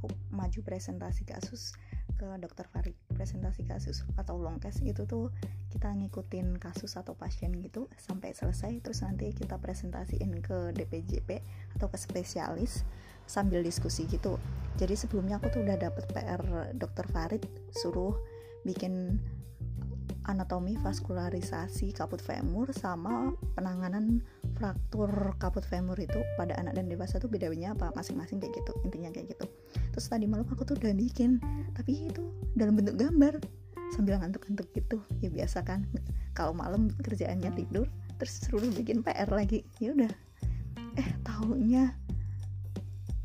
aku maju presentasi kasus ke dokter Farid presentasi kasus atau long case itu tuh kita ngikutin kasus atau pasien gitu sampai selesai terus nanti kita presentasiin ke DPJP atau ke spesialis sambil diskusi gitu. Jadi sebelumnya aku tuh udah dapet PR dokter Farid suruh bikin anatomi vaskularisasi kaput femur sama penanganan fraktur kaput femur itu pada anak dan dewasa tuh bedanya apa? Masing-masing kayak gitu intinya kayak gitu terus tadi malam aku tuh udah bikin tapi itu dalam bentuk gambar sambil ngantuk-ngantuk gitu. Ya biasa kan kalau malam kerjaannya tidur terus suruh bikin PR lagi. Ya udah. Eh tahunya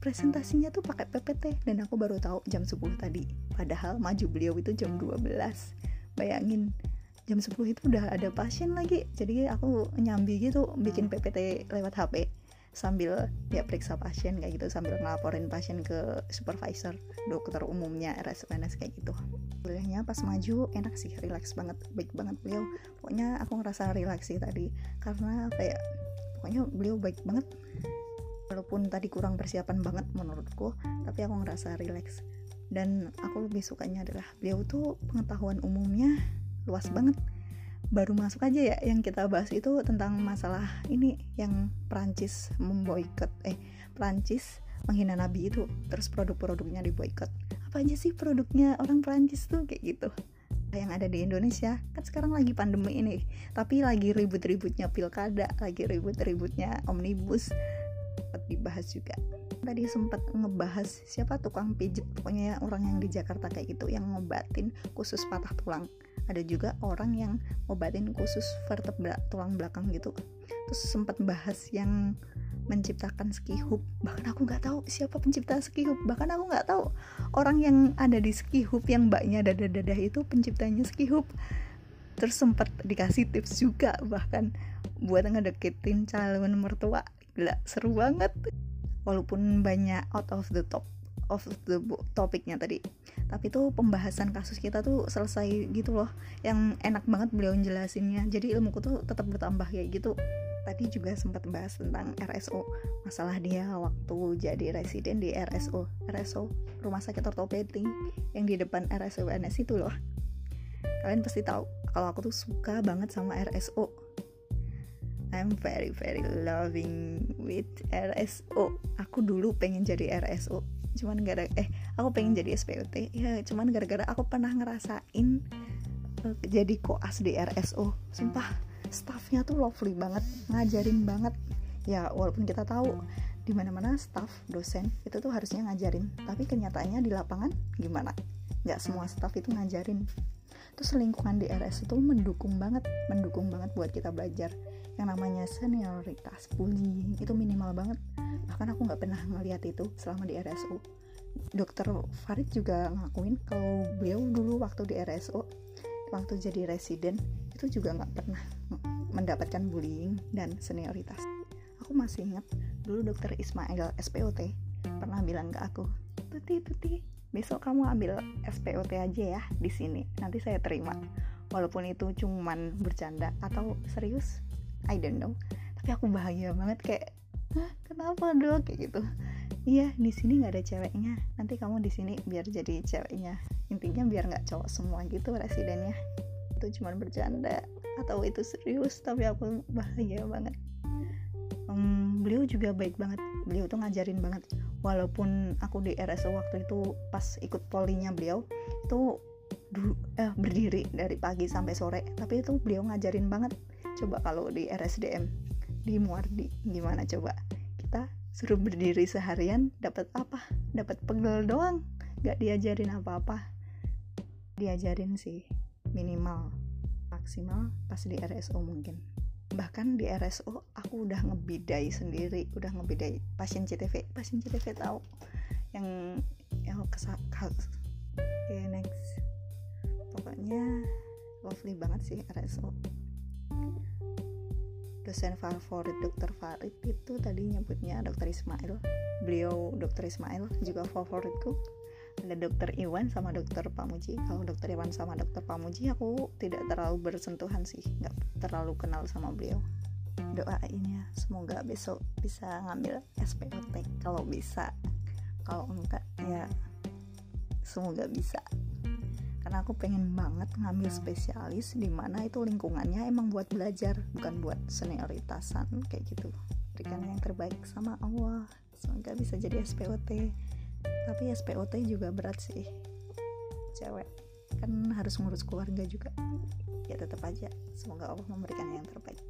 presentasinya tuh pakai PPT dan aku baru tahu jam 10 tadi. Padahal maju beliau itu jam 12 bayangin jam 10 itu udah ada pasien lagi. Jadi aku nyambi gitu bikin PPT lewat HP sambil ya periksa pasien kayak gitu sambil ngelaporin pasien ke supervisor dokter umumnya RSUNS kayak gitu. Kuliahnya pas maju enak sih relax banget baik banget beliau. Pokoknya aku ngerasa relax sih tadi karena kayak pokoknya beliau baik banget. Walaupun tadi kurang persiapan banget menurutku tapi aku ngerasa relax. Dan aku lebih sukanya adalah beliau tuh pengetahuan umumnya luas banget baru masuk aja ya yang kita bahas itu tentang masalah ini yang Prancis memboikot eh Prancis menghina Nabi itu terus produk-produknya diboikot. Apa aja sih produknya orang Prancis tuh kayak gitu. Yang ada di Indonesia kan sekarang lagi pandemi ini tapi lagi ribut-ributnya pilkada lagi ribut-ributnya omnibus sempat dibahas juga. Tadi sempat ngebahas siapa tukang pijit pokoknya orang yang di Jakarta kayak gitu yang ngobatin khusus patah tulang ada juga orang yang obatin khusus vertebra tulang belakang gitu. Terus sempat bahas yang menciptakan skihub bahkan aku nggak tahu siapa pencipta skihub bahkan aku nggak tahu orang yang ada di skihub yang mbaknya dadah-dadah itu penciptanya skihub terus sempat dikasih tips juga bahkan buat ngedeketin calon mertua. Gila seru banget. Walaupun banyak out of the top of the topiknya tadi. Tapi tuh pembahasan kasus kita tuh selesai gitu loh. Yang enak banget beliau jelasinnya. Jadi ilmuku tuh tetap bertambah kayak gitu. Tadi juga sempat bahas tentang RSO masalah dia waktu jadi residen di RSO RSO rumah sakit ortopedi yang di depan RSO NS itu loh. Kalian pasti tahu kalau aku tuh suka banget sama RSO I'm very very loving with RSO aku dulu pengen jadi RSO cuman gara eh aku pengen jadi SPOT ya cuman gara-gara aku pernah ngerasain uh, jadi koas di RSO sumpah staffnya tuh lovely banget ngajarin banget. Ya walaupun kita tahu di mana-mana staff dosen itu tuh harusnya ngajarin tapi kenyataannya di lapangan gimana? Nggak semua staff itu ngajarin. Terus lingkungan di RS itu mendukung banget mendukung banget buat kita belajar yang namanya senioritas bullying itu minimal banget. Bahkan aku nggak pernah ngeliat itu selama di RSO dokter Farid juga ngakuin kalau beliau dulu waktu di RSO waktu jadi residen itu juga nggak pernah mendapatkan bullying dan senioritas. Aku masih ingat dulu dokter Ismail SPOT pernah bilang ke aku tuti tuti besok kamu ambil SPOT aja ya di sini nanti saya terima. Walaupun itu cuman bercanda atau serius I don't know. Tapi aku bahagia banget kayak kenapa dok kayak gitu. Iya di sini nggak ada ceweknya. Nanti kamu di sini biar jadi ceweknya. Intinya biar nggak cowok semua gitu residennya. Itu cuma bercanda atau itu serius tapi aku bahagia banget. Um, beliau juga baik banget. Beliau tuh ngajarin banget. Walaupun aku di RSO waktu itu pas ikut polinya beliau itu eh, berdiri dari pagi sampai sore. Tapi itu beliau ngajarin banget coba kalau di RSDM di Muardi gimana coba? Kita suruh berdiri seharian dapat apa? Dapat pegel doang. Gak diajarin apa-apa. Diajarin sih minimal. Maksimal pas di RSO mungkin. Bahkan di RSO aku udah ngebidai sendiri. Udah ngebidai pasien CTV pasien CTV tahu yang yang kesak ya next. Pokoknya lovely banget sih RSO dosen favorit dokter Farid itu tadi nyebutnya dokter Ismail. Beliau dokter Ismail juga favoritku. Ada dokter Iwan sama dokter Pamuji. Kalau dokter Iwan sama dokter Pamuji aku tidak terlalu bersentuhan sih. Nggak terlalu kenal sama beliau. Doain ya semoga besok bisa ngambil SPOT kalau bisa. Kalau enggak ya semoga bisa karena aku pengen banget ngambil spesialis di mana itu lingkungannya emang buat belajar bukan buat senioritasan kayak gitu. Berikan yang terbaik sama Allah semoga bisa jadi SPOT tapi SPOT juga berat sih cewek. Kan harus ngurus keluarga juga. Ya tetap aja semoga Allah memberikan yang terbaik